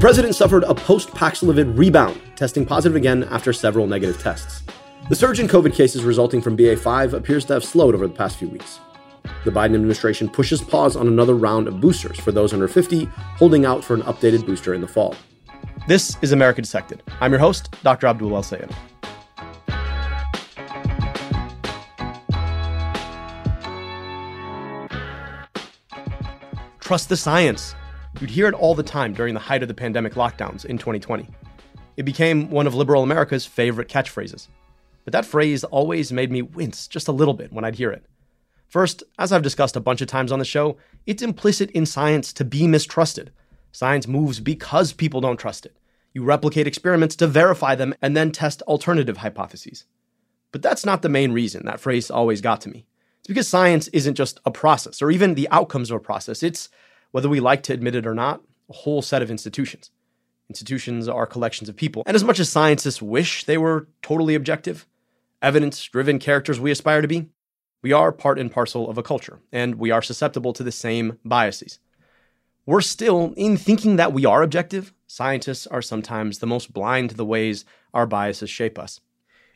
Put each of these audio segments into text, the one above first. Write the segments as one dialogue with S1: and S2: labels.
S1: president suffered a post Paxlovid rebound, testing positive again after several negative tests. The surge in COVID cases resulting from BA5 appears to have slowed over the past few weeks. The Biden administration pushes pause on another round of boosters for those under 50, holding out for an updated booster in the fall.
S2: This is America Dissected. I'm your host, Dr. Abdul El Sayed. Trust the science. You'd hear it all the time during the height of the pandemic lockdowns in 2020. It became one of liberal America's favorite catchphrases. But that phrase always made me wince just a little bit when I'd hear it. First, as I've discussed a bunch of times on the show, it's implicit in science to be mistrusted. Science moves because people don't trust it. You replicate experiments to verify them and then test alternative hypotheses. But that's not the main reason that phrase always got to me. It's because science isn't just a process or even the outcomes of a process. It's, whether we like to admit it or not, a whole set of institutions. Institutions are collections of people. And as much as scientists wish they were totally objective, evidence driven characters we aspire to be, we are part and parcel of a culture, and we are susceptible to the same biases. We're still, in thinking that we are objective, scientists are sometimes the most blind to the ways our biases shape us.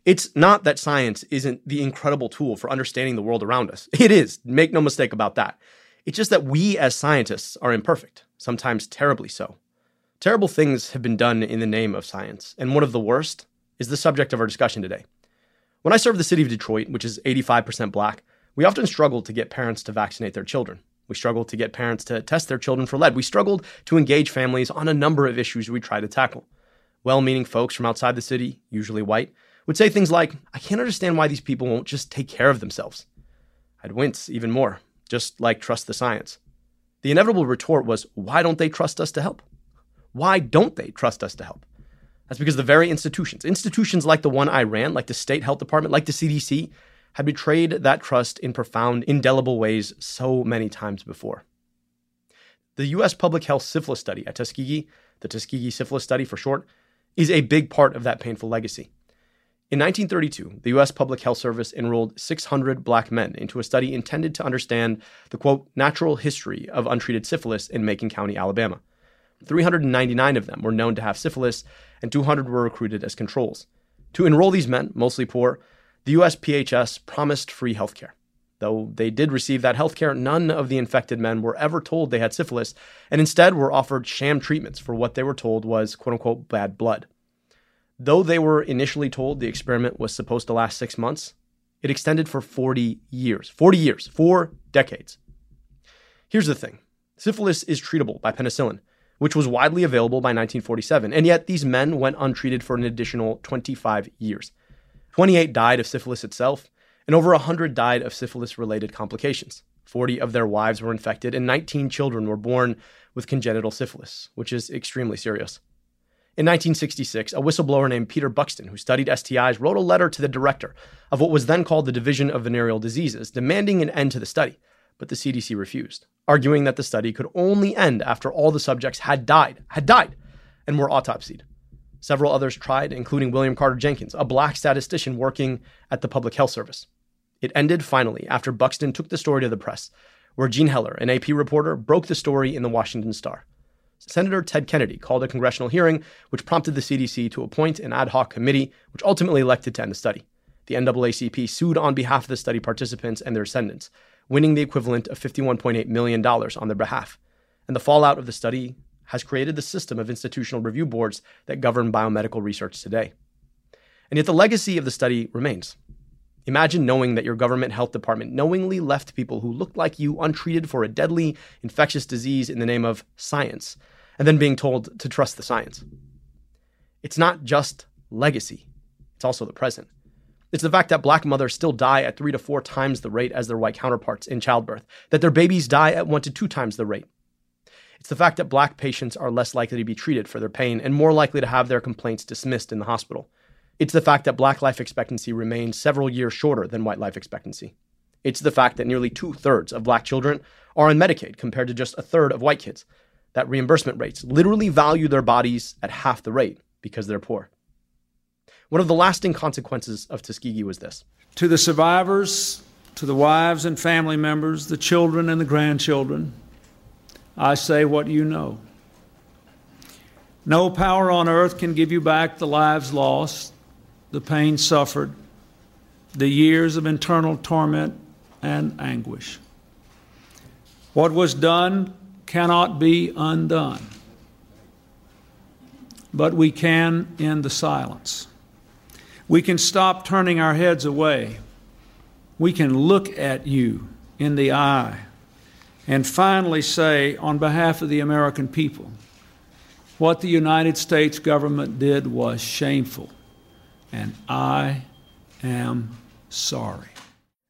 S2: It's not that science isn't the incredible tool for understanding the world around us. It is, make no mistake about that. It's just that we as scientists are imperfect, sometimes terribly so. Terrible things have been done in the name of science, and one of the worst is the subject of our discussion today. When I served the city of Detroit, which is 85% black, we often struggled to get parents to vaccinate their children. We struggled to get parents to test their children for lead. We struggled to engage families on a number of issues we tried to tackle. Well meaning folks from outside the city, usually white, would say things like, I can't understand why these people won't just take care of themselves. I'd wince even more, just like trust the science. The inevitable retort was, why don't they trust us to help? Why don't they trust us to help? That's because the very institutions, institutions like the one I ran, like the state health department, like the CDC, had betrayed that trust in profound, indelible ways so many times before. The U.S. Public Health Syphilis Study at Tuskegee, the Tuskegee Syphilis Study for short, is a big part of that painful legacy. In 1932, the U.S. Public Health Service enrolled 600 black men into a study intended to understand the quote, natural history of untreated syphilis in Macon County, Alabama. 399 of them were known to have syphilis, and 200 were recruited as controls. To enroll these men, mostly poor, the USPHS promised free health care. Though they did receive that health care, none of the infected men were ever told they had syphilis, and instead were offered sham treatments for what they were told was quote unquote bad blood. Though they were initially told the experiment was supposed to last six months, it extended for 40 years. 40 years, four decades. Here's the thing syphilis is treatable by penicillin, which was widely available by 1947, and yet these men went untreated for an additional 25 years. 28 died of syphilis itself, and over 100 died of syphilis related complications. 40 of their wives were infected, and 19 children were born with congenital syphilis, which is extremely serious. In 1966, a whistleblower named Peter Buxton, who studied STIs, wrote a letter to the director of what was then called the Division of Venereal Diseases, demanding an end to the study, but the CDC refused, arguing that the study could only end after all the subjects had died, had died, and were autopsied. Several others tried, including William Carter Jenkins, a black statistician working at the Public Health Service. It ended finally after Buxton took the story to the press, where Jean Heller, an AP reporter, broke the story in the Washington Star. Senator Ted Kennedy called a congressional hearing, which prompted the CDC to appoint an ad hoc committee, which ultimately elected to end the study. The NAACP sued on behalf of the study participants and their descendants, winning the equivalent of $51.8 million on their behalf. And the fallout of the study has created the system of institutional review boards that govern biomedical research today. And yet the legacy of the study remains. Imagine knowing that your government health department knowingly left people who looked like you untreated for a deadly infectious disease in the name of science, and then being told to trust the science. It's not just legacy, it's also the present. It's the fact that black mothers still die at three to four times the rate as their white counterparts in childbirth, that their babies die at one to two times the rate, it's the fact that black patients are less likely to be treated for their pain and more likely to have their complaints dismissed in the hospital. It's the fact that black life expectancy remains several years shorter than white life expectancy. It's the fact that nearly two thirds of black children are on Medicaid compared to just a third of white kids. That reimbursement rates literally value their bodies at half the rate because they're poor. One of the lasting consequences of Tuskegee was this.
S3: To the survivors, to the wives and family members, the children and the grandchildren, I say what you know. No power on earth can give you back the lives lost, the pain suffered, the years of internal torment and anguish. What was done cannot be undone, but we can end the silence. We can stop turning our heads away. We can look at you in the eye and finally say, on behalf of the American people, what the United States government did was shameful, and I am sorry.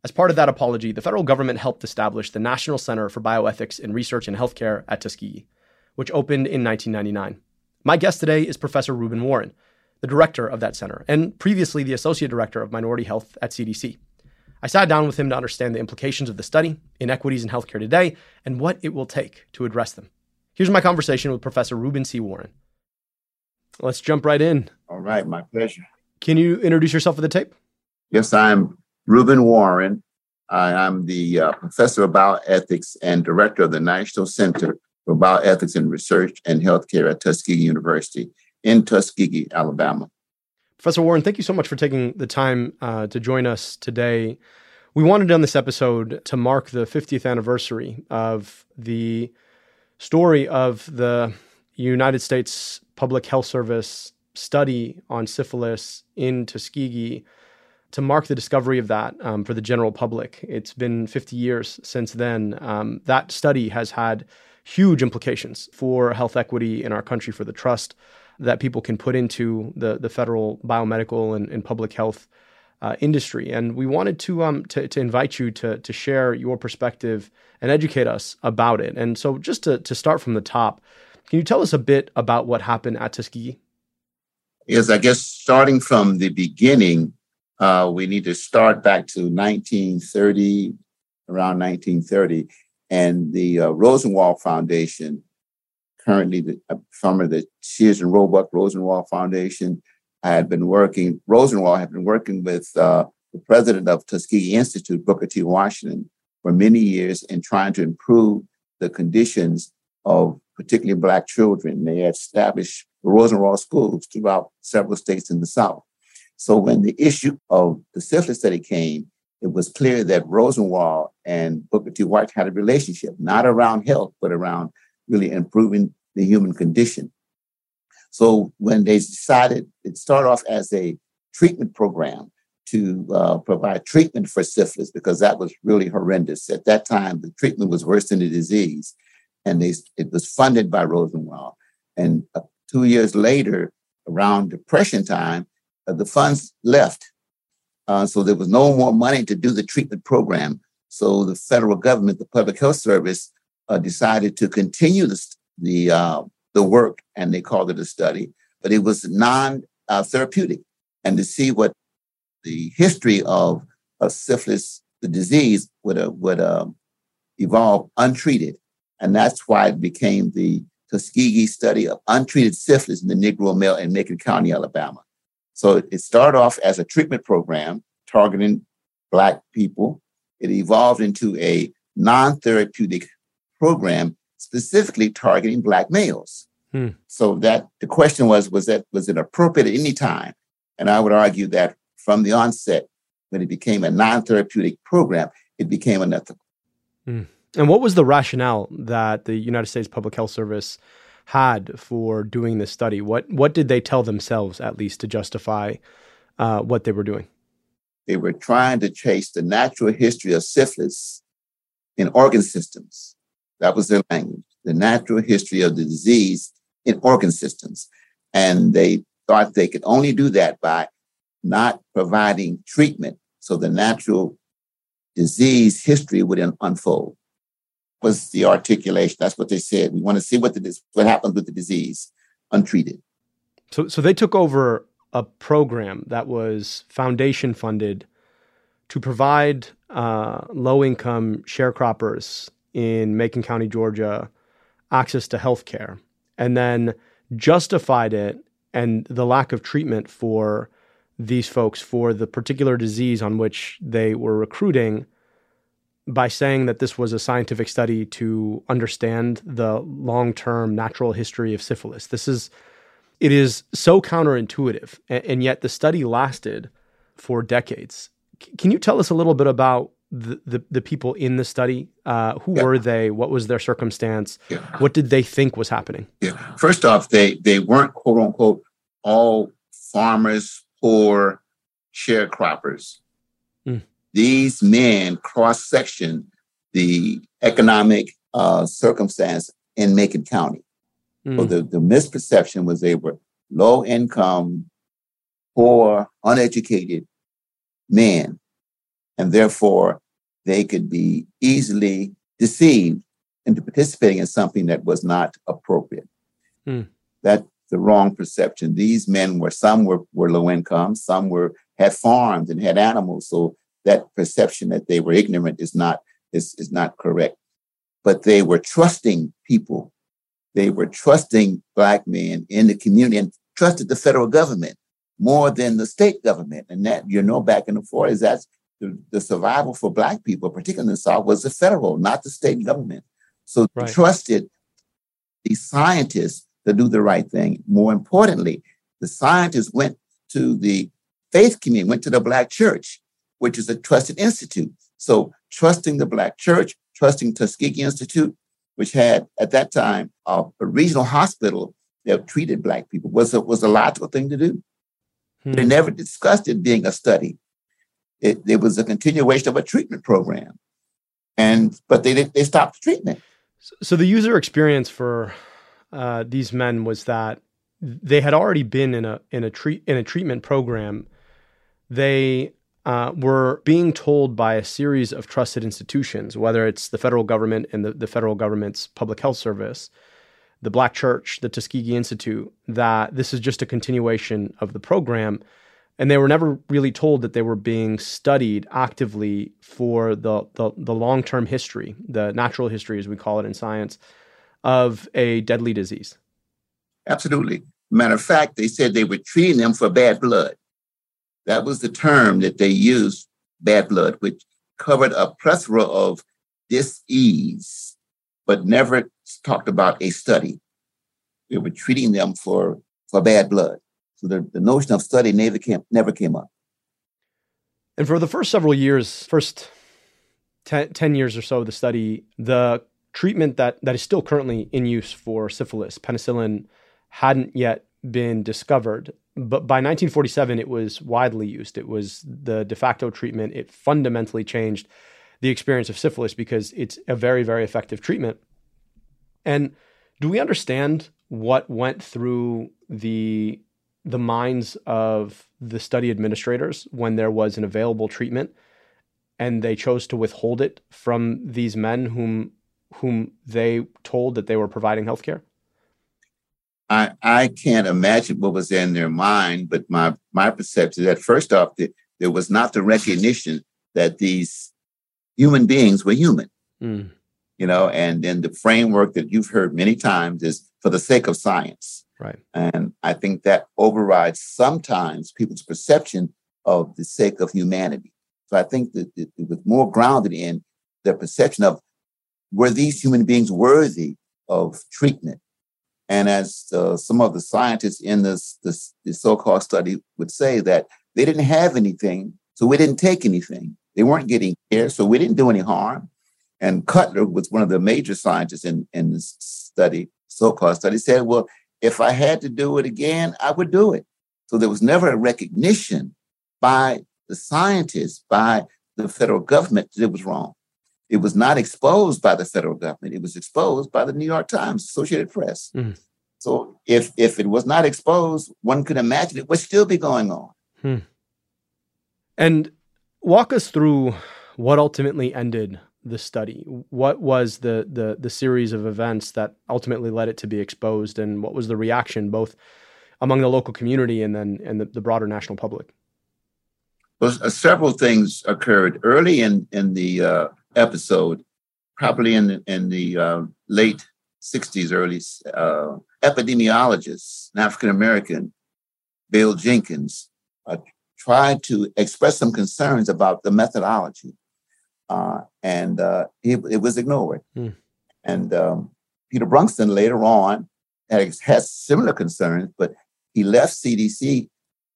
S2: As part of that apology, the federal government helped establish the National Center for Bioethics in Research in Healthcare at Tuskegee, which opened in 1999. My guest today is Professor Reuben Warren, the director of that center, and previously the associate director of minority health at CDC. I sat down with him to understand the implications of the study, inequities in healthcare today, and what it will take to address them. Here's my conversation with Professor Reuben C. Warren. Let's jump right in.
S4: All right, my pleasure.
S2: Can you introduce yourself for the tape?
S4: Yes, I'm Reuben Warren. I am the uh, professor of bioethics and director of the National Center for Bioethics and Research and Healthcare at Tuskegee University in Tuskegee, Alabama.
S2: Professor Warren, thank you so much for taking the time uh, to join us today. We wanted on this episode to mark the 50th anniversary of the story of the United States Public Health Service study on syphilis in Tuskegee to mark the discovery of that um, for the general public. It's been 50 years since then. Um, that study has had huge implications for health equity in our country, for the trust that people can put into the, the federal biomedical and, and public health uh, industry. And we wanted to, um, to, to invite you to, to share your perspective and educate us about it. And so, just to, to start from the top, can you tell us a bit about what happened at Tuskegee?
S4: Yes, I guess starting from the beginning, uh, we need to start back to 1930, around 1930, and the uh, Rosenwald Foundation, currently the uh, of the Sears and Roebuck Rosenwald Foundation, had been working. Rosenwald had been working with uh, the president of Tuskegee Institute, Booker T. Washington, for many years in trying to improve the conditions of particularly Black children. They had established the Rosenwald schools throughout several states in the South. So when the issue of the syphilis study came, it was clear that Rosenwald and Booker T. White had a relationship, not around health, but around really improving the human condition. So when they decided, it started off as a treatment program to uh, provide treatment for syphilis because that was really horrendous. At that time, the treatment was worse than the disease, and they, it was funded by Rosenwald. And uh, two years later, around Depression time, the funds left. Uh, so there was no more money to do the treatment program. So the federal government, the Public Health Service, uh, decided to continue the the, uh, the work, and they called it a study, but it was non-therapeutic, and to see what the history of, of syphilis, the disease, would uh, would um, evolve untreated, and that's why it became the Tuskegee study of untreated syphilis in the Negro male in Macon County, Alabama. So it started off as a treatment program targeting Black people. It evolved into a non therapeutic program specifically targeting Black males. Hmm. So that the question was was that was it appropriate at any time? And I would argue that from the onset, when it became a non therapeutic program, it became unethical.
S2: Hmm. And what was the rationale that the United States Public Health Service had for doing this study? What what did they tell themselves at least to justify uh, what they were doing?
S4: They were trying to chase the natural history of syphilis in organ systems. That was their language. The natural history of the disease in organ systems, and they thought they could only do that by not providing treatment, so the natural disease history would unfold was the articulation. That's what they said. We want to see what the what happens with the disease untreated.
S2: So, so they took over a program that was foundation funded to provide uh, low income sharecroppers in Macon County, Georgia, access to health care, and then justified it and the lack of treatment for these folks for the particular disease on which they were recruiting by saying that this was a scientific study to understand the long term natural history of syphilis. This is It is so counterintuitive, and, and yet the study lasted for decades. C- can you tell us a little bit about the, the, the people in the study? Uh, who
S4: Yeah.
S2: were they? What was their circumstance?
S4: Yeah.
S2: What did they think was happening?
S4: Yeah. First off, they they weren't quote unquote all farmers, poor sharecroppers.
S2: Mm.
S4: These men cross section the economic uh, circumstance in Macon County.
S2: Mm.
S4: So the, the misperception was they were low income, poor, uneducated men, and therefore they could be easily deceived into participating in something that was not appropriate.
S2: Hmm.
S4: That's the wrong perception. These men were some were, were low income, some were had farms and had animals. So that perception that they were ignorant is not is, is not correct. But they were trusting people. They were trusting black men in the community and trusted the federal government more than the state government. And that, you know, back in the 40s, that's the, the survival for black people, particularly in the South, was the federal, not the state government. So they
S2: Right.
S4: trusted the scientists to do the right thing. More importantly, the scientists went to the faith community, went to the black church, which is a trusted institute. So trusting the black church, trusting Tuskegee Institute, which had at that time uh, a regional hospital that treated black people, was a, was a logical thing to do. They
S2: Hmm.
S4: never discussed it being a study. It, it was a continuation of a treatment program, and but they they stopped the treatment.
S2: So- So the user experience for uh, these men was that they had already been in a in a treat in a treatment program. They uh, were being told by a series of trusted institutions, whether it's the federal government and the, the federal government's public health service, the Black Church, the Tuskegee Institute, that this is just a continuation of the program. And they were never really told that they were being studied actively for the, the, the long term history, the natural history, as we call it in science, of a deadly disease.
S4: Absolutely. Matter of fact, they said they were treating them for bad blood. That was the term that they used, bad blood, which covered a plethora of dis-ease, but never talked about a study. They were treating them for, for bad blood. So the, the notion of study never came, never came up.
S2: And for the first several years, first 10, 10 years or so of the study, the treatment that, that is still currently in use for syphilis, penicillin, hadn't yet been discovered. But by 1947, it was widely used. It was the de facto treatment. It fundamentally changed the experience of syphilis because it's a very, very effective treatment. And do we understand what went through the the minds of the study administrators when there was an available treatment and they chose to withhold it from these men whom whom they told that they were providing healthcare?
S4: I, I can't imagine what was in their mind, but my, my perception is that first off, that there was not the recognition that these human beings were human.
S2: Mm.
S4: you know, and then the framework that you've heard many times is for the sake of science.
S2: Right.
S4: And I think that overrides sometimes people's perception of the sake of humanity. So I think that it, it was more grounded in their perception of were these human beings worthy of treatment? And as uh, some of the scientists in this, this, this so-called study would say that they didn't have anything, so we didn't take anything. They weren't getting care, so we didn't do any harm. And Cutler was one of the major scientists in, in this study, so-called study, said, well, if I had to do it again, I would do it. So there was never a recognition by the scientists, by the federal government that it was wrong. It was not exposed by the federal government. It was exposed by the New York Times, Associated Press.
S2: Mhm.
S4: So if if it was not exposed, one could imagine it would still be going on.
S2: And walk us through what ultimately ended the study. What was the the the series of events that ultimately led it to be exposed, and what was the reaction both among the local community and then and the, the broader national public?
S4: Well, uh, several things occurred early in in the uh, episode, probably in the, in the uh, late '60s, early uh, epidemiologist, an African American, Bill Jenkins, uh, tried to express some concerns about the methodology, uh, and uh, it, it was ignored.
S2: Hmm.
S4: And um, Peter Brunson later on had, had similar concerns, but he left CDC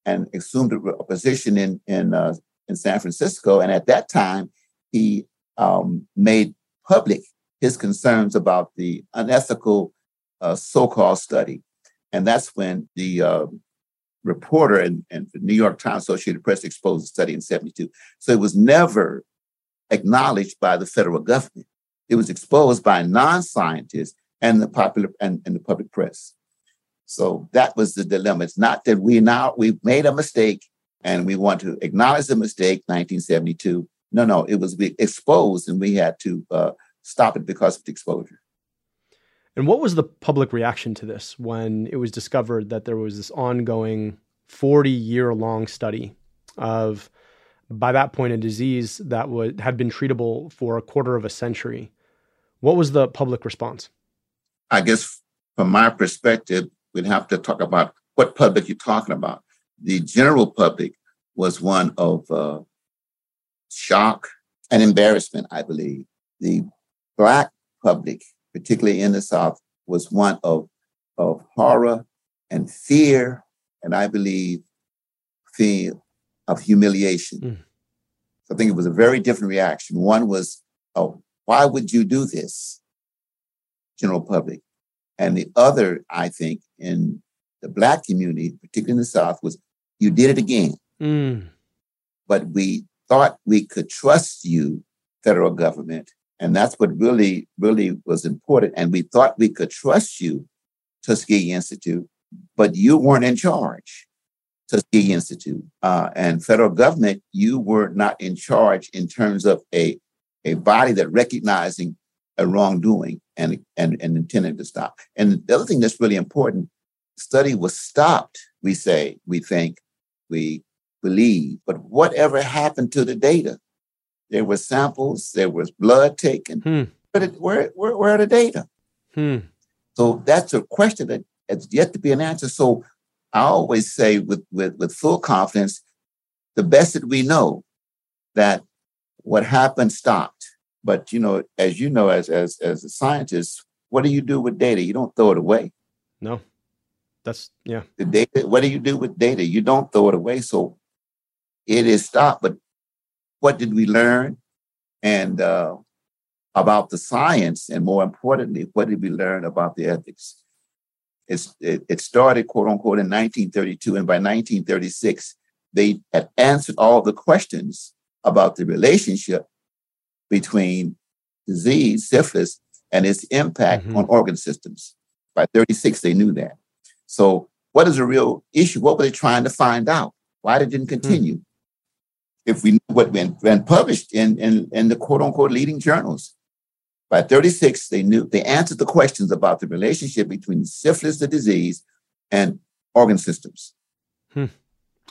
S4: and assumed a position in in uh, in San Francisco. And at that time, he um, made public his concerns about the unethical uh, so-called study, and that's when the uh, reporter and, and the New York Times Associated Press exposed the study in '72. So it was never acknowledged by the federal government. It was exposed by non-scientists and the popular and, and the public press. So that was the dilemma. It's not that we now we've made a mistake and we want to acknowledge the mistake, 1972. No, no, it was exposed and we had to uh, stop it because of the exposure.
S2: And what was the public reaction to this when it was discovered that there was this ongoing 40 year long study of, by that point, a disease that would, had been treatable for a quarter of a century? What was the public response?
S4: I guess from my perspective, we'd have to talk about what public you're talking about. The general public was one of uh, shock and embarrassment, I believe. The Black public, particularly in the South, was one of, of horror and fear, and I believe fear of humiliation. Mm. So I think it was a very different reaction. One was, oh, why would you do this, general public? And the other, I think, in the Black community, particularly in the South, was you did it again. Mm. But we thought we could trust you, federal government, and that's what really, really was important. And we thought we could trust you, Tuskegee Institute, but you weren't in charge, Tuskegee Institute. Uh, and federal government, you were not in charge in terms of a, a body that recognizing a wrongdoing and, and, and intended to stop. And the other thing that's really important, study was stopped, we say, we think, we believe, but whatever happened to the data? There were samples, there was blood taken, hmm. but it, where, where, where are the data? Hmm. So that's a question that has yet to be an answer. So I always say with, with, with full confidence, the best that we know that what happened stopped. But you know, as you know, as as as a scientist, what do you do with data? You don't throw it away.
S2: No. That's yeah.
S4: The data, what do you do with data? You don't throw it away. So it is stopped, but what did we learn? And uh, about the science, and more importantly, what did we learn about the ethics? It's, it, it started, quote unquote, in 1932, and by 1936, they had answered all the questions about the relationship between disease, syphilis, and its impact mm-hmm. on organ systems. By 36, they knew that. So, what is the real issue? What were they trying to find out? Why did it didn't hmm. continue? Mm-hmm if we knew what been, been published in, in, in the quote unquote leading journals. By 36, they knew they answered the questions about the relationship between syphilis, the disease, and organ systems.
S2: Hmm.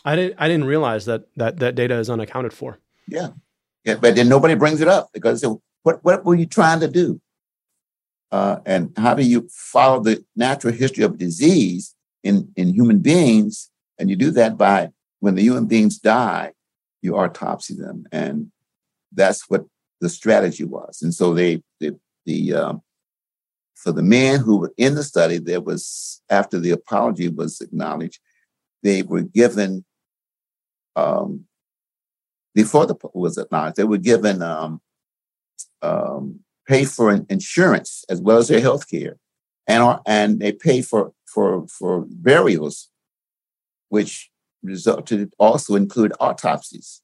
S2: I didn't I didn't realize that that that data is unaccounted for.
S4: Yeah. Yeah, but then nobody brings it up because what what were you trying to do? Uh, and how do you follow the natural history of disease in, in human beings? And you do that by when the human beings die, you autopsy them, and that's what the strategy was. And so they, they the um, for the men who were in the study, there was after the apology was acknowledged, they were given um, before the was acknowledged, they were given um, um, pay for insurance as well as their health care, and and they pay for for for burials, which resulted also include autopsies.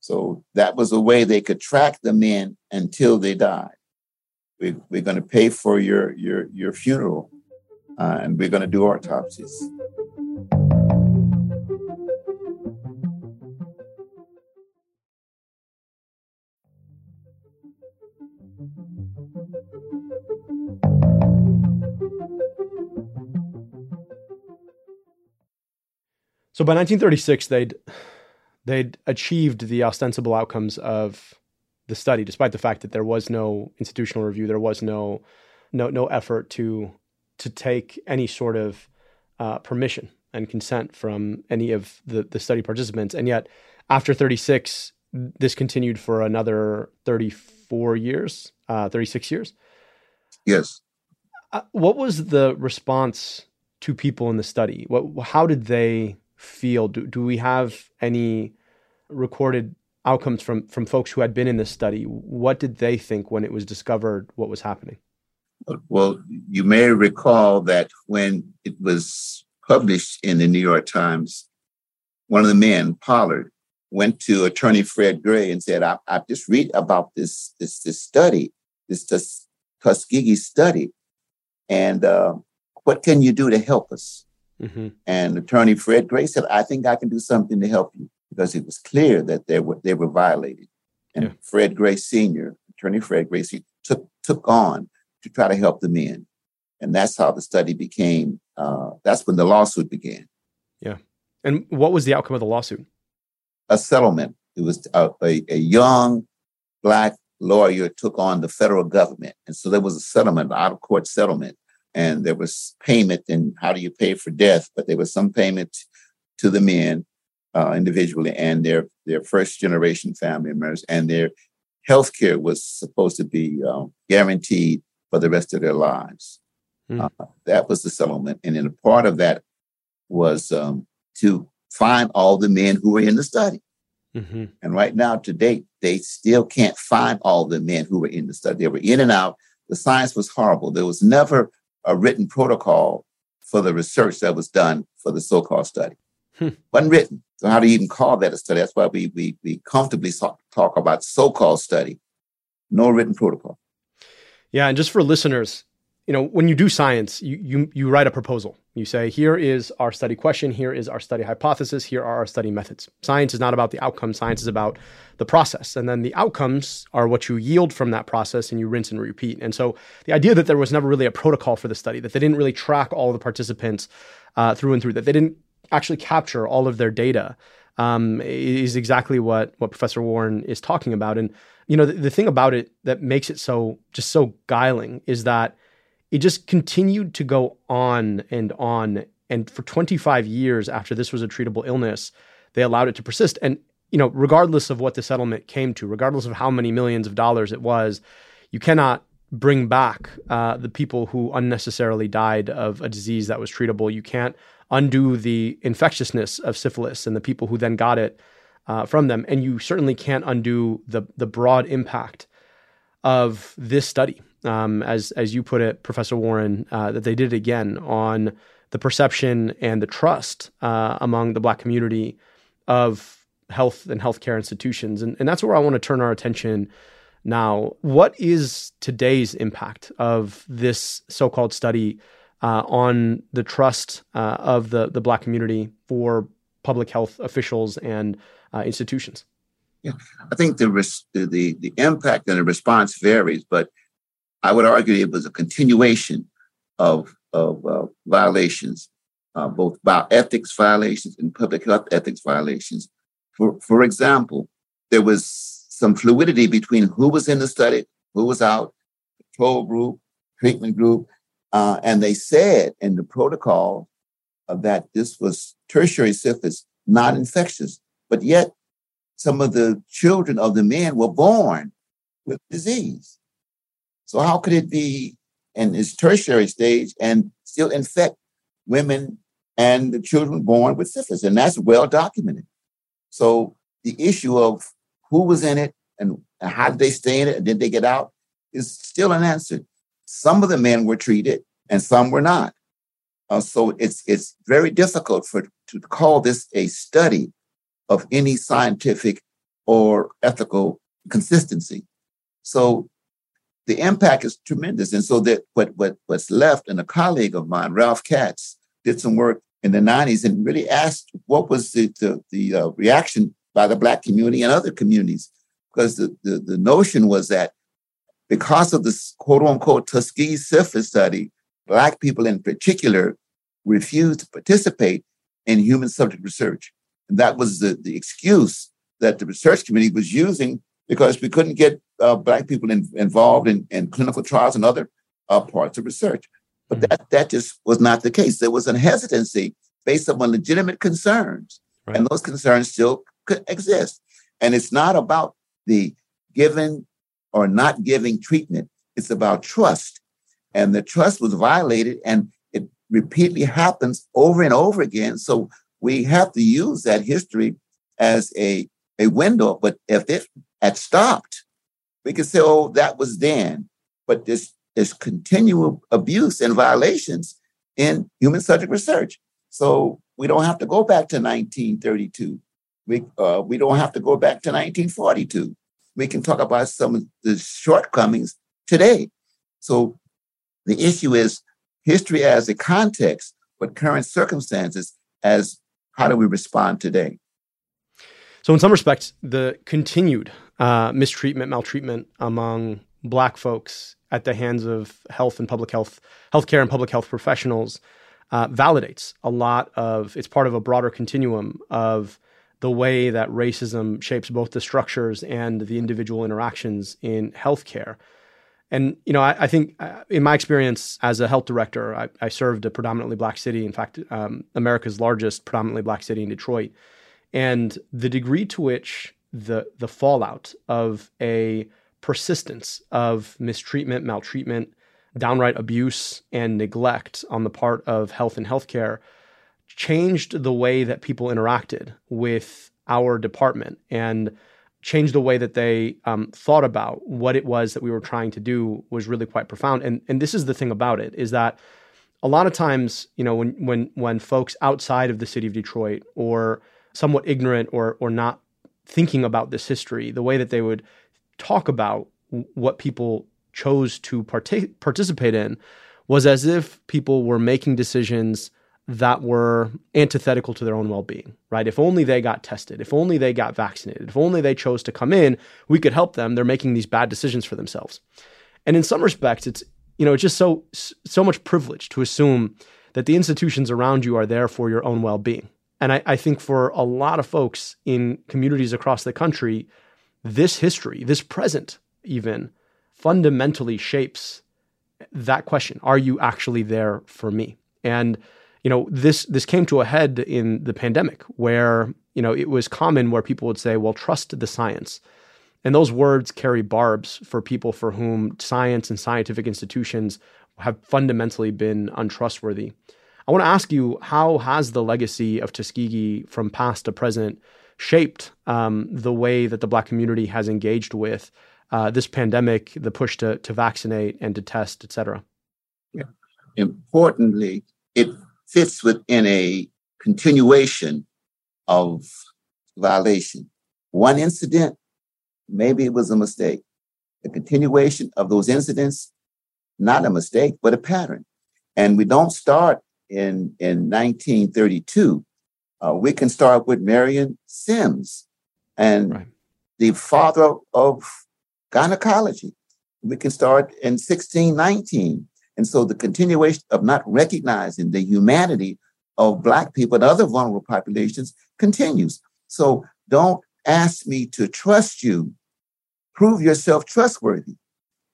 S4: So that was a way they could track the men until they died. We, we're going to pay for your your your funeral, uh, and we're going to do autopsies.
S2: So by 1936, they'd they'd achieved the ostensible outcomes of the study, despite the fact that there was no institutional review, there was no no no effort to to take any sort of uh, permission and consent from any of the the study participants, and yet after 36, this continued for another 34 years, uh, 36 years.
S4: Yes.
S2: Uh, what was the response to people in the study? What, how did they feel? Do, do we have any recorded outcomes from, from folks who had been in this study? What did they think when it was discovered what was happening?
S4: Well, you may recall that when it was published in the New York Times, one of the men, Pollard, went to attorney Fred Gray and said, I, I just read about this, this, this study, this Tus- Tuskegee study. And uh, what can you do to help us? Mm-hmm. And attorney Fred Gray said, I think I can do something to help you because it was clear that they were, they were violated. And yeah. Fred Gray Sr., attorney Fred Gray Sr., took, took on to try to help the men. And that's how the study became, uh, that's when the lawsuit began.
S2: Yeah. And what was the outcome of the lawsuit?
S4: A settlement. It was a, a, a young Black lawyer took on the federal government. And so there was a settlement, out of court settlement. And there was payment, and how do you pay for death? But there was some payment to the men uh, individually and their, their first generation family members, and their health care was supposed to be um, guaranteed for the rest of their lives. Mm. Uh, that was the settlement. And then a part of that was um, to find all the men who were in the study. Mm-hmm. And right now, to date, they still can't find all the men who were in the study. They were in and out. The science was horrible. There was never a written protocol for the research that was done for the so-called study. Hmm. Wasn't written. So how do you even call that a study? That's why we we, we comfortably talk about so-called study. No written protocol.
S2: Yeah, and just for listeners, you know, when you do science, you, you, you write a proposal. You say, here is our study question, here is our study hypothesis, here are our study methods. Science is not about the outcome, science is about the process. And then the outcomes are what you yield from that process and you rinse and repeat. And so the idea that there was never really a protocol for the study, that they didn't really track all the participants uh, through and through, that they didn't actually capture all of their data um, is exactly what, what Professor Warren is talking about. And, you know, the, the thing about it that makes it so, just so guiling is that it just continued to go on and on. And for 25 years after this was a treatable illness, they allowed it to persist. And, you know, regardless of what the settlement came to, regardless of how many millions of dollars it was, you cannot bring back uh, the people who unnecessarily died of a disease that was treatable. You can't undo the infectiousness of syphilis and the people who then got it uh, from them. And you certainly can't undo the, the broad impact of this study um, as as you put it, Professor Warren, uh, that they did it again on the perception and the trust uh, among the Black community of health and healthcare institutions, and and that's where I want to turn our attention now. What is today's impact of this so-called study uh, on the trust uh, of the the Black community for public health officials and uh, institutions?
S4: Yeah, I think the, res- the the impact and the response varies, but I would argue it was a continuation of, of uh, violations, uh, both bioethics violations and public health ethics violations. For, for example, there was some fluidity between who was in the study, who was out, control group, treatment group, uh, and they said in the protocol that this was tertiary syphilis, not infectious, but yet some of the children of the men were born with disease. So how could it be in its tertiary stage and still infect women and the children born with syphilis? And that's well documented. So the issue of who was in it and how did they stay in it and did they get out is still unanswered. Some of the men were treated and some were not. Uh, so it's it's very difficult for to call this a study of any scientific or ethical consistency. So the impact is tremendous. And so that what, what what's left, and a colleague of mine, Ralph Katz, did some work in the 90s and really asked what was the, the, the uh, reaction by the Black community and other communities. Because the, the, the notion was that because of this quote unquote Tuskegee syphilis study, Black people in particular refused to participate in human subject research. And that was the, the excuse that the research committee was using because we couldn't get uh, Black people in, involved in, in, clinical trials and other uh, parts of research. But mm-hmm. that, that just was not the case. There was a hesitancy based upon legitimate concerns, right. and those concerns still could exist. And it's not about the giving or not giving treatment, it's about trust. And the trust was violated, and it repeatedly happens over and over again. So we have to use that history as a, a window. But if it had stopped, we could say, oh, that was then. But this is continual abuse and violations in human subject research. So we don't have to go back to 1932. We, uh, we don't have to go back to 1942. We can talk about some of the shortcomings today. So the issue is history as a context, but current circumstances as how do we respond today?
S2: So, in some respects, the continued uh, mistreatment, maltreatment among Black folks at the hands of health and public health, healthcare and public health professionals uh, validates a lot of. It's part of a broader continuum of the way that racism shapes both the structures and the individual interactions in healthcare. And you know, I, I think uh, in my experience as a health director, I, I served a predominantly black city. In fact, um, America's largest predominantly black city in Detroit, and the degree to which the the fallout of a persistence of mistreatment, maltreatment, downright abuse, and neglect on the part of health and healthcare changed the way that people interacted with our department and changed the way that they um, thought about what it was that we were trying to do was really quite profound. And and this is the thing about it is that a lot of times, you know, when when when folks outside of the city of Detroit or somewhat ignorant or or not thinking about this history, the way that they would talk about what people chose to part- participate in was as if people were making decisions that were antithetical to their own well-being right? If only they got tested if only they got vaccinated if only they chose to come in we could help them. They're making these bad decisions for themselves. And in some respects it's you know it's just so so much privilege to assume that the institutions around you are there for your own well-being and I, I think for a lot of folks in communities across the country this history this present even fundamentally shapes that question. Are you actually there for me? And you know this this came to a head in the pandemic where you know it was common where people would say well trust the science. And those words carry barbs for people for whom science and scientific institutions have fundamentally been untrustworthy i want to ask you how has the legacy of tuskegee from past to present shaped um, the way that the black community has engaged with uh, this pandemic the push to, to vaccinate and to test et cetera
S4: yeah. importantly it fits within a continuation of violation. One incident, maybe it was a mistake. The continuation of those incidents, not a mistake, but a pattern. And we don't start in, in 1932. Uh, we can start with Marion Sims and right. the father of gynecology. We can start in 1619 and so the continuation of not recognizing the humanity of Black people and other vulnerable populations continues. So don't ask me to trust you. Prove yourself trustworthy.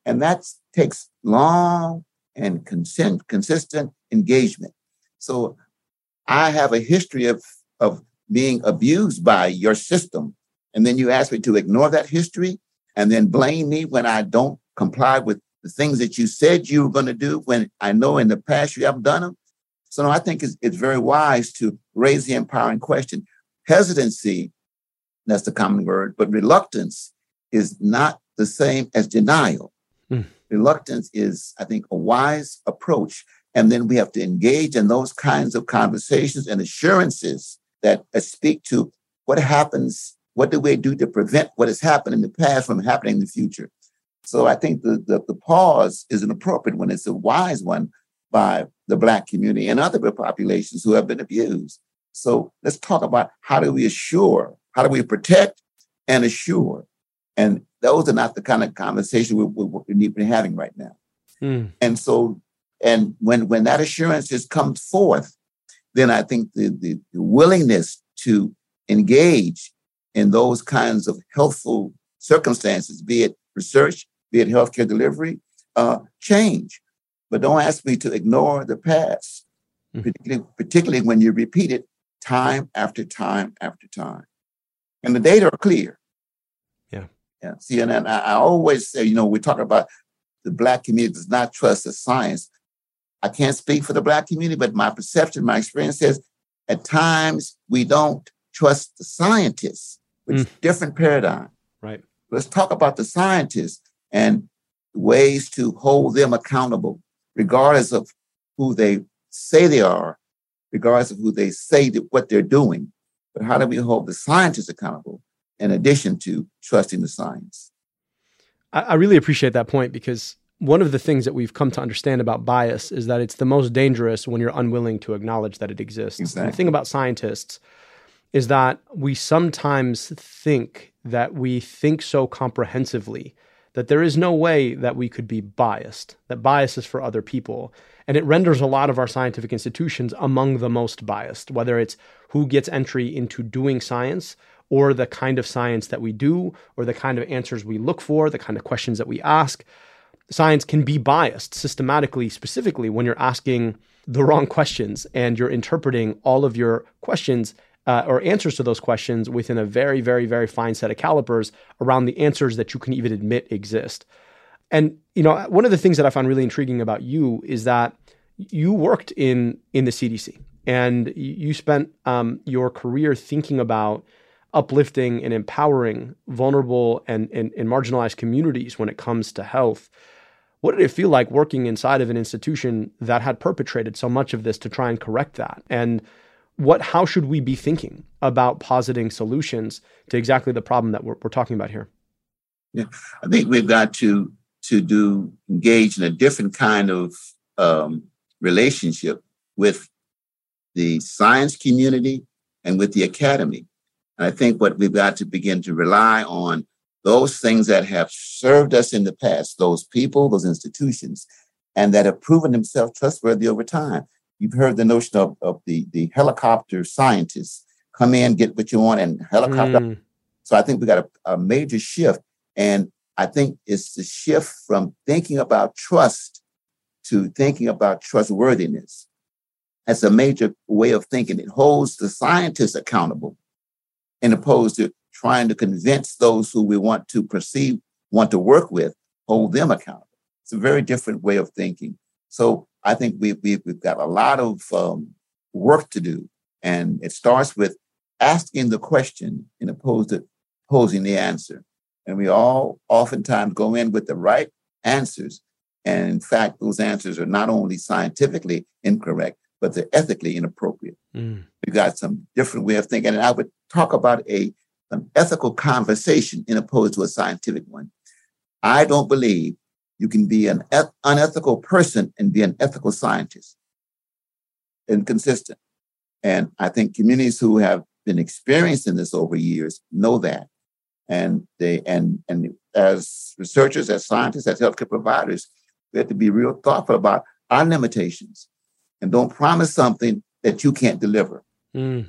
S4: And that takes long and consent, consistent engagement. So I have a history of, of being abused by your system. And then you ask me to ignore that history and then blame me when I don't comply with the things that you said you were going to do when I know in the past you haven't done them. So no, I think it's, it's very wise to raise the empowering question. Hesitancy, that's the common word, but reluctance is not the same as denial. Mm. Reluctance is, I think, a wise approach. And then we have to engage in those kinds of conversations and assurances that speak to what happens, what do we do to prevent what has happened in the past from happening in the future. So I think the, the, the pause is an appropriate one. It's a wise one by the Black community and other populations who have been abused. So let's talk about how do we assure, how do we protect and assure? And those are not the kind of conversation we, we, we need to be having right now. Mm. And so, and when when that assurance has comes forth, then I think the, the, the willingness to engage in those kinds of healthful circumstances, be it research, be it healthcare delivery, uh, change. But don't ask me to ignore the past, mm-hmm. particularly, particularly when you repeat it time after time after time. And the data are clear.
S2: Yeah.
S4: Yeah. See, and, and I, I always say, you know, we talk about the Black community does not trust the science. I can't speak for the Black community, but my perception, my experience says at times we don't trust the scientists, which mm. different paradigm.
S2: Right.
S4: Let's talk about the scientists and ways to hold them accountable, regardless of who they say they are, regardless of who they say that what they're doing. But how do we hold the scientists accountable in addition to trusting the science?
S2: I, I really appreciate that point because one of the things that we've come to understand about bias is that it's the most dangerous when you're unwilling to acknowledge that it exists.
S4: Exactly.
S2: the thing about scientists is that we sometimes think that we think so comprehensively that there is no way that we could be biased, that bias is for other people. And it renders a lot of our scientific institutions among the most biased, whether it's who gets entry into doing science or the kind of science that we do or the kind of answers we look for, the kind of questions that we ask science can be biased systematically, specifically when you're asking the wrong questions and you're interpreting all of your questions uh, or answers to those questions within a very, very, very fine set of calipers around the answers that you can even admit exist. And you know, one of the things that I found really intriguing about you is that you worked in in the CDC and you spent um, your career thinking about uplifting and empowering vulnerable and, and, and marginalized communities when it comes to health. What did it feel like working inside of an institution that had perpetrated so much of this to try and correct that? And what how should we be thinking about positing solutions to exactly the problem that we're, we're talking about here?
S4: Yeah, I think we've got to to do engage in a different kind of um, relationship with the science community and with the academy. And I think what we've got to begin to rely on those things that have served us in the past, those people, those institutions, and that have proven themselves trustworthy over time. You've heard the notion of, of the, the helicopter scientists come in, get what you want, and helicopter. Mm. So I think we got a, a major shift. And I think it's the shift from thinking about trust to thinking about trustworthiness. That's a major way of thinking. It holds the scientists accountable, in opposed to trying to convince those who we want to perceive, want to work with, hold them accountable. It's a very different way of thinking. So I think we, we, we've got a lot of um, work to do. And it starts with asking the question in opposed to posing the answer. And we all oftentimes go in with the right answers. And in fact, those answers are not only scientifically incorrect, but they're ethically inappropriate. Mm. We've got some different way of thinking. And I would talk about a an ethical conversation in opposed to a scientific one. I don't believe you can be an unethical person and be an ethical scientist. Inconsistent. And I think communities who have been experiencing this over years know that. And they and and as researchers, as scientists, as healthcare providers, we have to be real thoughtful about our limitations and don't promise something that you can't deliver. Mm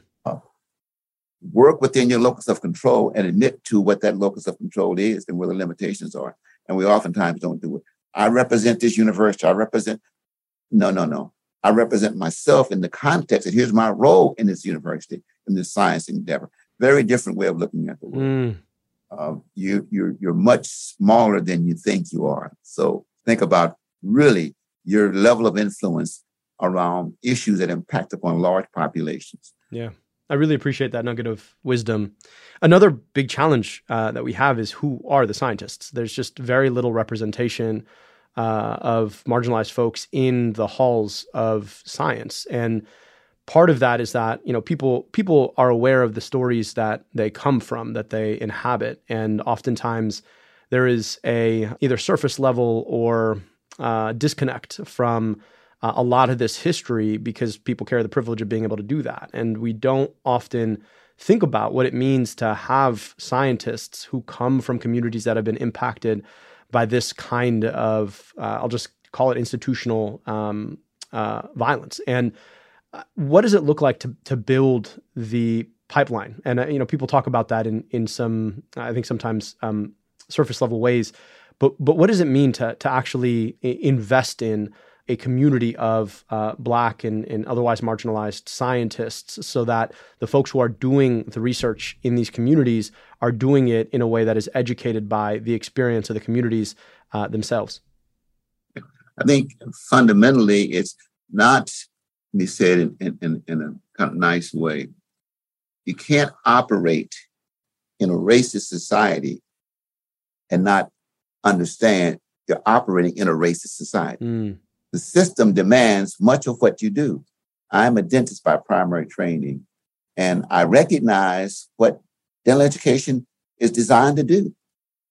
S4: work within your locus of control and admit to what that locus of control is and where the limitations are. And we oftentimes don't do it. I represent this university. I represent, no, no, no. I represent myself in the context that here's my role in this university, in this science endeavor. Very different way of looking at the world. Mm. Uh, you, you're, you're much smaller than you think you are. So think about really your level of influence around issues that impact upon large populations.
S2: Yeah. I really appreciate that nugget of wisdom. Another big challenge uh, that we have is who are the scientists? There's just very little representation uh, of marginalized folks in the halls of science, and part of that is that you know people people are aware of the stories that they come from, that they inhabit, and oftentimes there is a either surface level or uh, disconnect from uh, a lot of this history because people carry the privilege of being able to do that. And we don't often think about what it means to have scientists who come from communities that have been impacted by this kind of, uh, I'll just call it institutional um, uh, violence. And uh, what does it look like to, to build the pipeline? And, uh, you know, people talk about that in, in some, I think sometimes um, surface level ways. But, but what does it mean to, to actually invest in a community of uh, black and, and otherwise marginalized scientists so that the folks who are doing the research in these communities are doing it in a way that is educated by the experience of the communities uh, themselves.
S4: I think fundamentally it's not, let me say it in, in, in a kind of nice way. You can't operate in a racist society and not understand you're operating in a racist society. Mm. The system demands much of what you do. I'm a dentist by primary training, and I recognize what dental education is designed to do.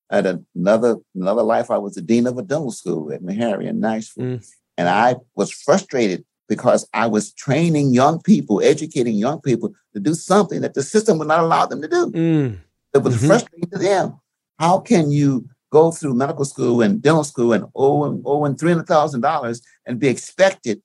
S4: At another another life, I was the dean of a dental school at Meharry in Nashville, mm. and I was frustrated because I was training young people, educating young people to do something that the system would not allow them to do. Mm. It was mm-hmm. frustrating to them. How can you go through medical school and dental school and owe, owe $300,000 and be expected,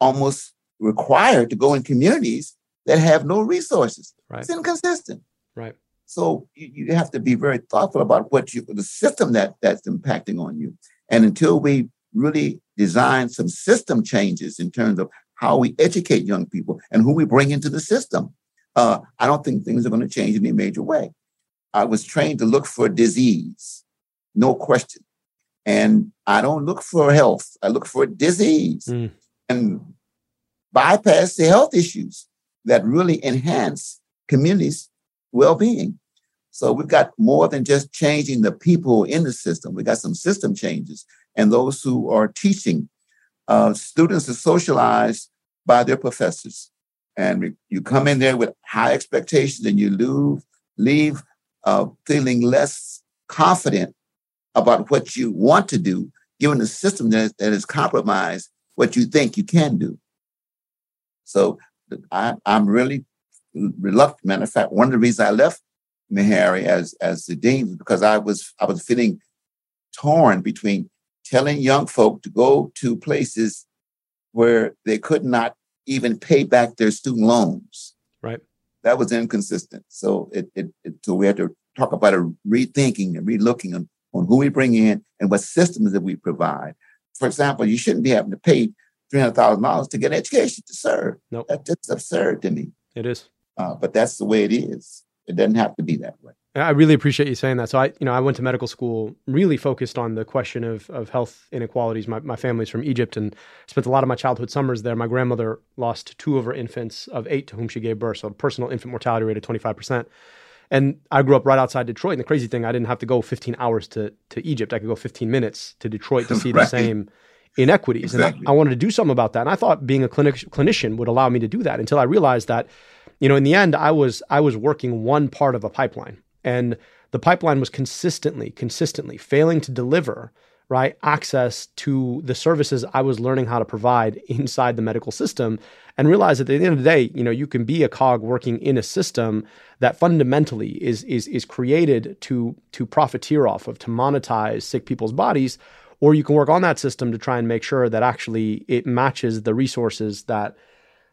S4: almost required to go in communities that have no resources? Right. It's inconsistent.
S2: Right.
S4: So you, you have to be very thoughtful about what you, the system that that's impacting on you. And until we really design some system changes in terms of how we educate young people and who we bring into the system, uh, I don't think things are going to change in a major way. I was trained to look for disease, no question. And I don't look for health, I look for disease mm. and bypass the health issues that really enhance communities' well being. So we've got more than just changing the people in the system. we've got some system changes, and those who are teaching. Uh, students are socialized by their professors, and you come in there with high expectations, and you leave leave uh, feeling less confident about what you want to do, given the system that, that is compromised what you think you can do. So I, am really reluctant. Matter of fact, one of the reasons I left Meharry as as the dean was because I was I was feeling torn between telling young folk to go to places where they could not even pay back their student loans.
S2: Right
S4: that was inconsistent. So it, it, it, so we had to talk about a rethinking and relooking on, on who we bring in and what systems that we provide. For example, you shouldn't be having to pay three hundred thousand dollars to get an education to serve.
S2: Nope.
S4: That's just absurd to me.
S2: It is.
S4: Uh, but that's the way it is. It doesn't have to be that way.
S2: I really appreciate you saying that. So I, you know, I went to medical school really focused on the question of of health inequalities. My my family's from Egypt and spent a lot of my childhood summers there. My grandmother lost two of her infants of eight to whom she gave birth, so personal infant mortality rate of twenty five percent. And I grew up right outside Detroit. And the crazy thing, I didn't have to go 15 hours to to Egypt. I could go 15 minutes to Detroit to see right. the same inequities. Exactly. And I, I, wanted to do something about that. And I thought being a clinic, clinician would allow me to do that until I realized that, you know, in the end, I was I was working one part of a pipeline. And the pipeline was consistently, consistently failing to deliver right access to the services I was learning how to provide inside the medical system and realize that at the end of the day, you know, you can be a cog working in a system that fundamentally is is is created to to profiteer off of, to monetize sick people's bodies, or you can work on that system to try and make sure that actually it matches the resources that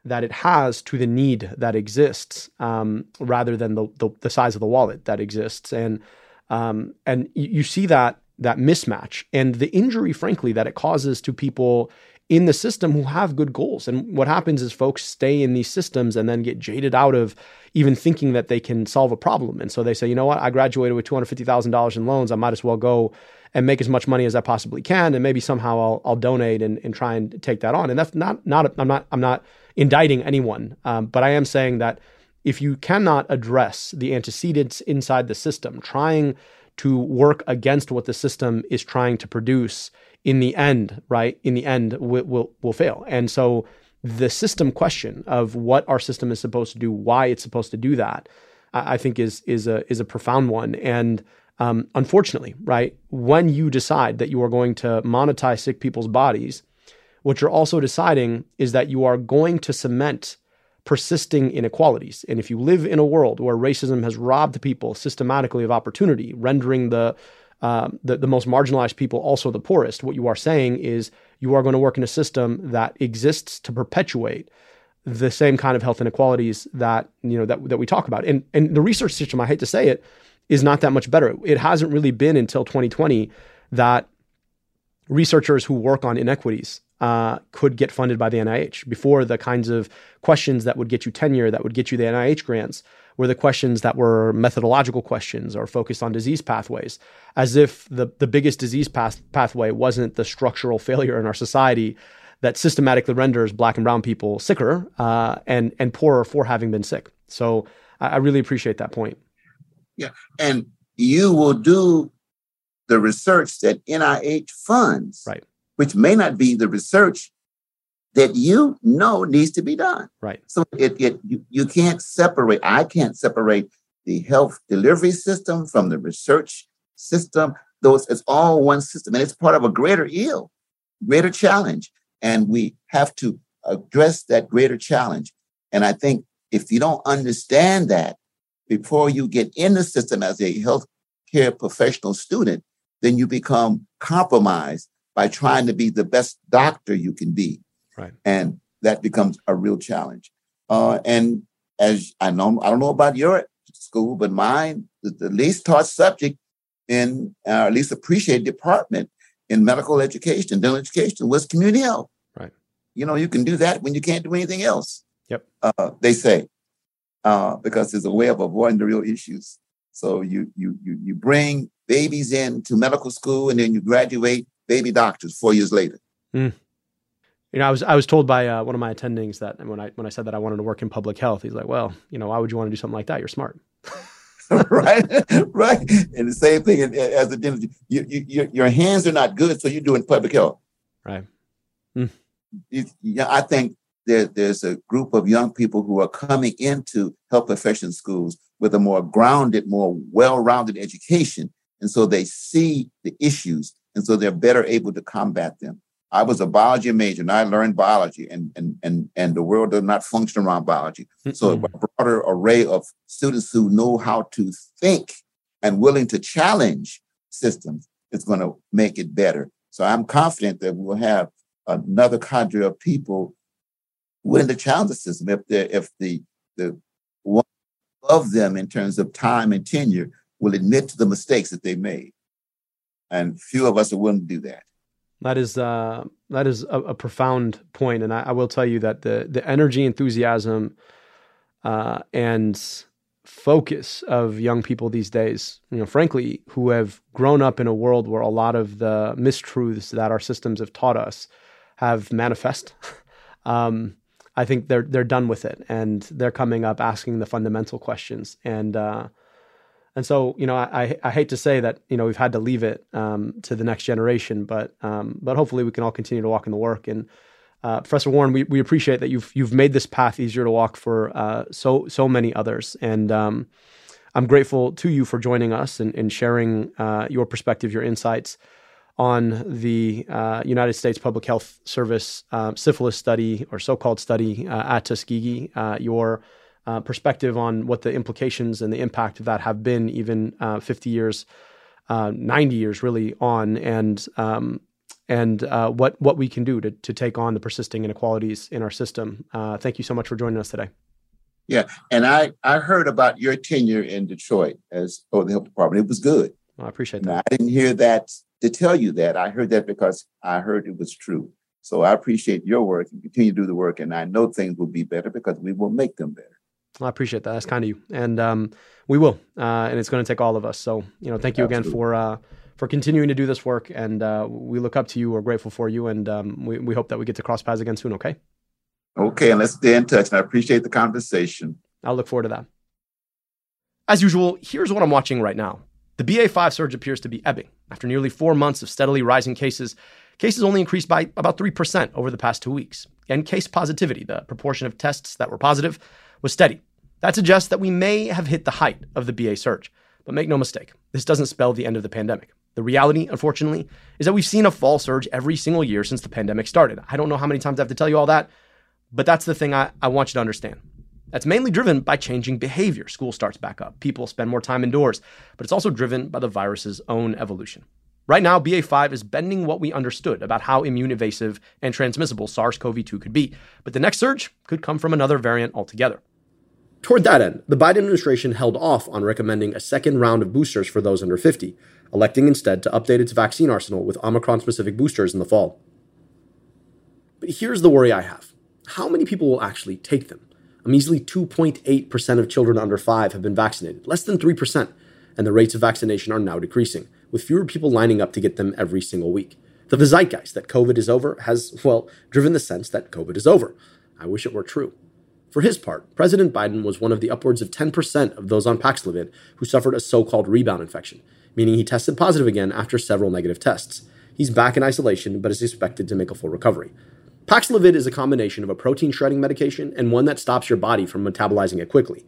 S2: that it has to the need that exists um, rather than the, the, the size of the wallet that exists. And um, and you, see that that mismatch and the injury frankly that it causes to people in the system who have good goals. And what happens is folks stay in these systems and then get jaded out of even thinking that they can solve a problem. And so they say you know what? I graduated with $250000 in loans. I might as well go and make as much money as i possibly can and maybe somehow i'll, I'll donate and, and try and take that on. And that's not not i'm not i'm not indicting anyone, um, but I am saying that if you cannot address the antecedents inside the system, trying to work against what the system is trying to produce, in the end, right? In the end, will will, will fail. And so the system question of what our system is supposed to do, why it's supposed to do that, I, I think is is a is a profound one. And um, unfortunately, right, when you decide that you are going to monetize sick people's bodies what you're also deciding is that you are going to cement persisting inequalities. And if you live in a world where racism has robbed people systematically of opportunity, rendering the, uh, the, the most marginalized people also the poorest, what you are saying is you are going to work in a system that exists to perpetuate the same kind of health inequalities that you know that that we talk about. And and the research system, I hate to say it, is not that much better. It hasn't really been until 2020 that researchers who work on inequities uh, could get funded by the NIH. Before, the kinds of questions that would get you tenure, that would get you the NIH grants, were the questions that were methodological questions or focused on disease pathways, as if the, the biggest disease path, pathway wasn't the structural failure in our society that systematically renders black and brown people sicker uh, and, and poorer for having been sick. So I, I really appreciate that point.
S4: Yeah. And you will do the research that NIH funds,
S2: right.
S4: Which may not be the research that you know needs to be done.
S2: Right.
S4: So it, it you, you can't separate, I can't separate the health delivery system from the research system. Those it's all one system and it's part of a greater ill, greater challenge. And we have to address that greater challenge. And I think if you don't understand that before you get in the system as a healthcare professional student, then you become compromised by trying to be the best doctor you can be
S2: Right.
S4: And that becomes a real challenge. Uh, and as I know, I don't know about your school, but mine, the, the least taught subject in, uh, least appreciated department in medical education, dental education was community health.
S2: Right.
S4: You know, you can do that when you can't do anything else.
S2: Yep.
S4: Uh, they say, uh, because it's a way of avoiding the real issues. So you you you you bring babies in to medical school, and then you graduate baby doctors four years later.
S2: Mm you know, I was I was told by uh, one of my attendings that when I when I said that I wanted to work in public health, he's like, "Well, you know, why would you want to do something like that? You're smart."
S4: right, right. And the same thing as the dentist, you, you, your hands are not good, so you're doing public health.
S2: Right. Mm.
S4: yeah, I think there, there's a group of young people who are coming into health profession schools with a more grounded, more well-rounded education, and so they see the issues, and so they're better able to combat them. I was a biology major and I learned biology and and and and the world does not function around biology. Mm-hmm. So a broader array of students who know how to think and willing to challenge systems is going to make it better. So I'm confident that we'll have another cadre of people willing to challenge the system if the if the the one of them in terms of time and tenure will admit to the mistakes that they made. And few of us wouldn't do that.
S2: That is uh, that is a, a profound point, and I, I, will tell you that the the energy, enthusiasm, uh, and focus of young people these days, you know, frankly, who have grown up in a world where a lot of the mistruths that our systems have taught us have manifest. um, I think they're they're done with it, and they're coming up asking the fundamental questions, and uh, and so, you know, I, I hate to say that, you know, we've had to leave it um, to the next generation, but um, but hopefully we can all continue to walk in the work. And uh, Professor Warren, we, we appreciate that you've you've made this path easier to walk for uh, so so many others. And um, I'm grateful to you for joining us and, and sharing uh, your perspective, your insights on the uh, United States Public Health Service um, syphilis study or so-called study uh, at Tuskegee. Uh, your uh, perspective on what the implications and the impact of that have been, even uh, 50 years, uh, 90 years really on, and um, and uh, what what we can do to to take on the persisting inequalities in our system. Uh, thank you so much for joining us today.
S4: Yeah, and I I heard about your tenure in Detroit as oh the health department. It was good.
S2: Well, I appreciate that.
S4: I didn't hear that to tell you that. I heard that because I heard it was true. So I appreciate your work and continue to do the work. And I know things will be better because we will make them better.
S2: I appreciate that. That's kind of you, and um, we will. Uh, and it's going to take all of us. So you know, thank you Absolutely. again for uh, for continuing to do this work, and uh, we look up to you. We're grateful for you, and um, we we hope that we get to cross paths again soon. Okay.
S4: Okay, and let's stay in touch. And I appreciate the conversation.
S2: I'll look forward to that. As usual, here's what I'm watching right now. The BA5 surge appears to be ebbing. After nearly four months of steadily rising cases, cases only increased by about 3% over the past two weeks. And case positivity, the proportion of tests that were positive, was steady. That suggests that we may have hit the height of the BA surge. But make no mistake, this doesn't spell the end of the pandemic. The reality, unfortunately, is that we've seen a fall surge every single year since the pandemic started. I don't know how many times I have to tell you all that, but that's the thing I, I want you to understand. That's mainly driven by changing behavior. School starts back up, people spend more time indoors, but it's also driven by the virus's own evolution. Right now, BA5 is bending what we understood about how immune evasive and transmissible SARS CoV 2 could be, but the next surge could come from another variant altogether.
S1: Toward that end, the Biden administration held off on recommending a second round of boosters for those under 50, electing instead to update its vaccine arsenal with Omicron specific boosters in the fall. But here's the worry I have how many people will actually take them? A measly 2.8% of children under 5 have been vaccinated, less than 3%, and the rates of vaccination are now decreasing, with fewer people lining up to get them every single week. The, the zeitgeist that COVID is over has, well, driven the sense that COVID is over. I wish it were true. For his part, President Biden was one of the upwards of 10% of those on Paxlovid who suffered a so called rebound infection, meaning he tested positive again after several negative tests. He's back in isolation, but is expected to make a full recovery. Paxlovid is a combination of a protein shredding medication and one that stops your body from metabolizing it quickly.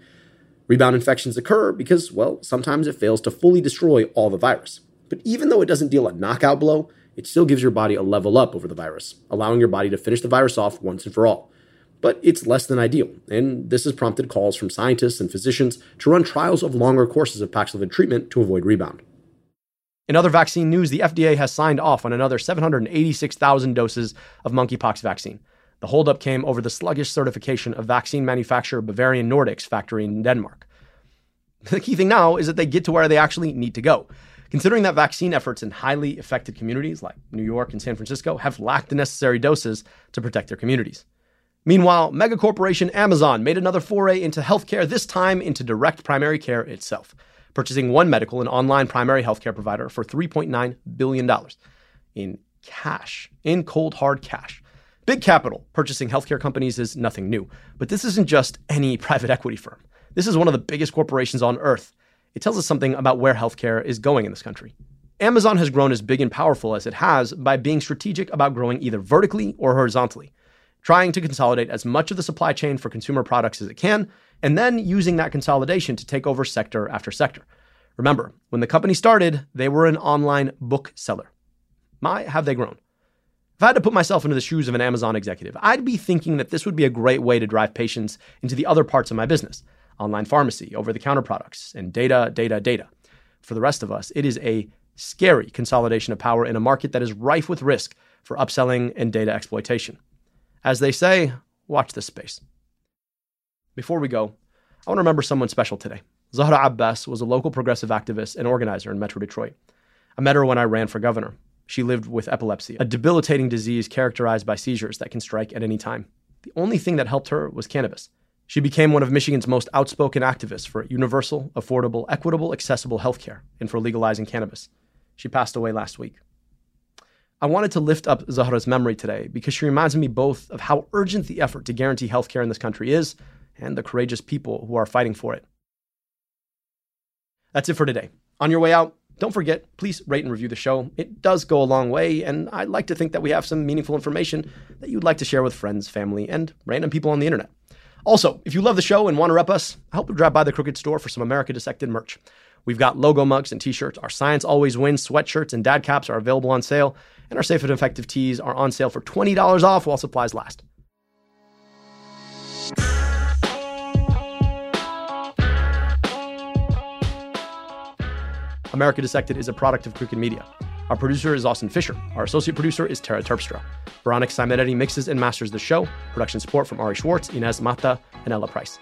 S1: Rebound infections occur because, well, sometimes it fails to fully destroy all the virus. But even though it doesn't deal a knockout blow, it still gives your body a level up over the virus, allowing your body to finish the virus off once and for all. But it's less than ideal, and this has prompted calls from scientists and physicians to run trials of longer courses of Paxlovid treatment to avoid rebound.
S2: In other vaccine news, the FDA has signed off on another 786,000 doses of monkeypox vaccine. The holdup came over the sluggish certification of vaccine manufacturer Bavarian Nordic's factory in Denmark. The key thing now is that they get to where they actually need to go. Considering that vaccine efforts in highly affected communities like New York and San Francisco have lacked the necessary doses to protect their communities. Meanwhile, megacorporation Amazon made another foray into healthcare, this time into direct primary care itself purchasing One Medical, an online primary healthcare provider, for $3.9 billion in cash, in cold hard cash. Big capital purchasing healthcare companies is nothing new, but this isn't just any private equity firm. This is one of the biggest corporations on earth. It tells us something about where healthcare is going in this country. Amazon has grown as big and powerful as it has by being strategic about growing either vertically or horizontally, trying to consolidate as much of the supply chain for consumer products as it can and then using that consolidation to take over sector after sector. Remember, when the company started, they were an online bookseller. My, have they grown? If I had to put myself into the shoes of an Amazon executive, I'd be thinking that this would be a great way to drive patients into the other parts of my business online pharmacy, over the counter products, and data, data, data. For the rest of us, it is a scary consolidation of power in a market that is rife with risk for upselling and data exploitation. As they say, watch this space. Before we go, I want to remember someone special today. Zahra Abbas was a local progressive activist and organizer in Metro Detroit. I met her when I ran for governor. She lived with epilepsy, a debilitating disease characterized by seizures that can strike at any time. The only thing that helped her was cannabis. She became one of Michigan's most outspoken activists for universal, affordable, equitable, accessible healthcare and for legalizing cannabis. She passed away last week. I wanted to lift up Zahra's memory today because she reminds me both of how urgent the effort to guarantee healthcare in this country is and the courageous people who are fighting for it. That's it for today. On your way out, don't forget, please rate and review the show. It does go a long way, and I'd like to think that we have some meaningful information that you'd like to share with friends, family, and random people on the internet. Also, if you love the show and want to rep us, I hope you drop by the Crooked Store for some America Dissected merch. We've got logo mugs and t-shirts. Our Science Always Wins sweatshirts and dad caps are available on sale, and our Safe and Effective teas are on sale for $20 off while supplies last. America Dissected is a product of Crooked Media. Our producer is Austin Fisher. Our associate producer is Tara Terpstra. Veronica Simonetti mixes and masters the show. Production support from Ari Schwartz, Inez Mata, and Ella Price.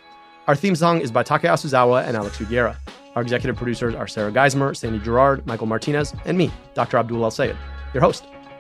S2: Our theme song is by Taka Yasuzawa and Alex Sugiura. Our executive producers are Sarah Geismer, Sandy Girard, Michael Martinez, and me, Dr. Abdul El Sayed, your host.